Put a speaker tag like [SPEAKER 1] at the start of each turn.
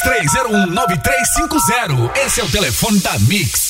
[SPEAKER 1] 33019350. Esse é o telefone da Mix.